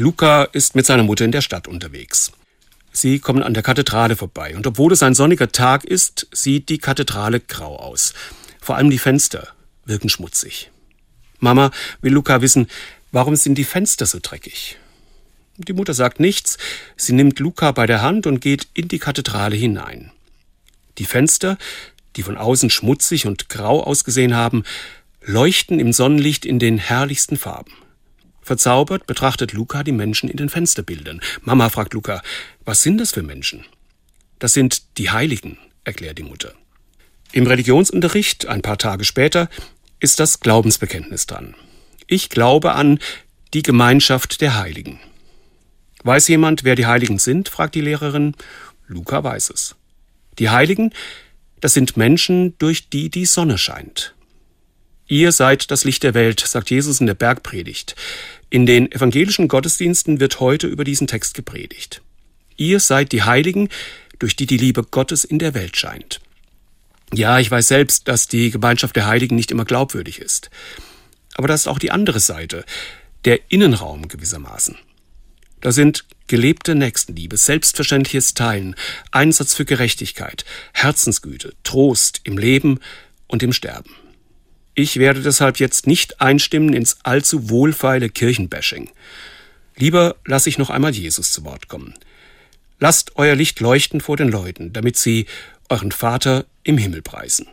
Luca ist mit seiner Mutter in der Stadt unterwegs. Sie kommen an der Kathedrale vorbei, und obwohl es ein sonniger Tag ist, sieht die Kathedrale grau aus. Vor allem die Fenster wirken schmutzig. Mama will Luca wissen, warum sind die Fenster so dreckig? Die Mutter sagt nichts, sie nimmt Luca bei der Hand und geht in die Kathedrale hinein. Die Fenster, die von außen schmutzig und grau ausgesehen haben, leuchten im Sonnenlicht in den herrlichsten Farben. Verzaubert betrachtet Luca die Menschen in den Fensterbildern. Mama fragt Luca, was sind das für Menschen? Das sind die Heiligen, erklärt die Mutter. Im Religionsunterricht, ein paar Tage später, ist das Glaubensbekenntnis dran. Ich glaube an die Gemeinschaft der Heiligen. Weiß jemand, wer die Heiligen sind? fragt die Lehrerin. Luca weiß es. Die Heiligen, das sind Menschen, durch die die Sonne scheint. Ihr seid das Licht der Welt, sagt Jesus in der Bergpredigt. In den evangelischen Gottesdiensten wird heute über diesen Text gepredigt. Ihr seid die Heiligen, durch die die Liebe Gottes in der Welt scheint. Ja, ich weiß selbst, dass die Gemeinschaft der Heiligen nicht immer glaubwürdig ist. Aber das ist auch die andere Seite, der Innenraum gewissermaßen. Da sind gelebte Nächstenliebe, selbstverständliches Teilen, Einsatz für Gerechtigkeit, Herzensgüte, Trost im Leben und im Sterben. Ich werde deshalb jetzt nicht einstimmen ins allzu wohlfeile Kirchenbashing. Lieber lasse ich noch einmal Jesus zu Wort kommen. Lasst euer Licht leuchten vor den Leuten, damit sie euren Vater im Himmel preisen.